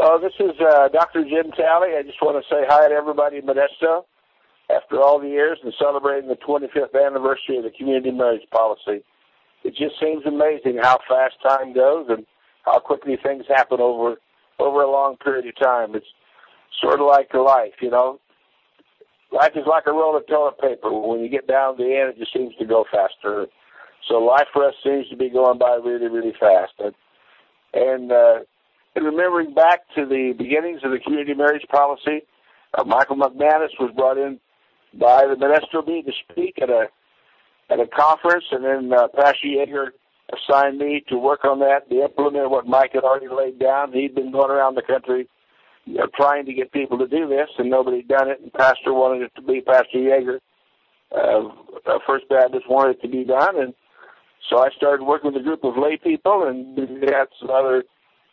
Hello, this is uh, Dr. Jim Talley. I just want to say hi to everybody in Modesto after all the years and celebrating the 25th anniversary of the community marriage policy. It just seems amazing how fast time goes and how quickly things happen over over a long period of time. It's sort of like life, you know. Life is like a roll of toilet paper. When you get down to the end, it just seems to go faster. So life for us seems to be going by really, really fast. And, and uh, and remembering back to the beginnings of the community marriage policy, uh, Michael McManus was brought in by the Modesto Bee to speak at a at a conference, and then uh, Pastor Yeager assigned me to work on that, to implement what Mike had already laid down. He'd been going around the country you know, trying to get people to do this, and nobody had done it. And Pastor wanted it to be Pastor Yeager. Uh, First Baptist wanted it to be done, and so I started working with a group of lay people, and we had some other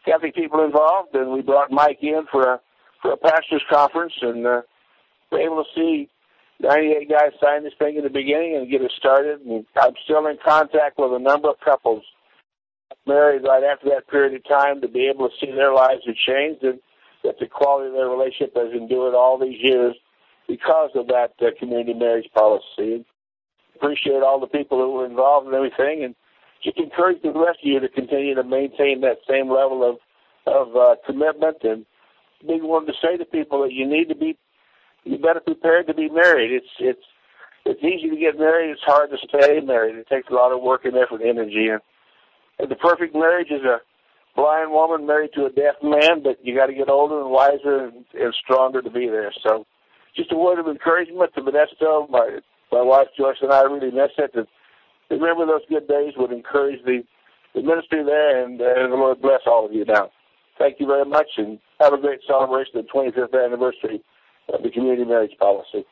Catholic people involved, and we brought Mike in for a for a pastors conference, and uh, we're able to see 98 guys sign this thing in the beginning and get it started. And I'm still in contact with a number of couples married right after that period of time to be able to see their lives have changed and that the quality of their relationship has endured all these years because of that uh, community marriage policy. Appreciate all the people who were involved in everything and just encourage the rest of you to continue to maintain that same level of of uh, commitment and being willing to say to people that you need to be you better prepared to be married. It's it's it's easy to get married. It's hard to stay married. It takes a lot of work and effort and energy. And, the perfect marriage is a blind woman married to a deaf man, but you got to get older and wiser and, and stronger to be there. So, just a word of encouragement to Modesto. My my wife Joyce and I really miss it. And remember those good days. Would encourage the the ministry there, and, uh, and the Lord bless all of you now. Thank you very much, and have a great celebration of the 25th anniversary of the community marriage policy.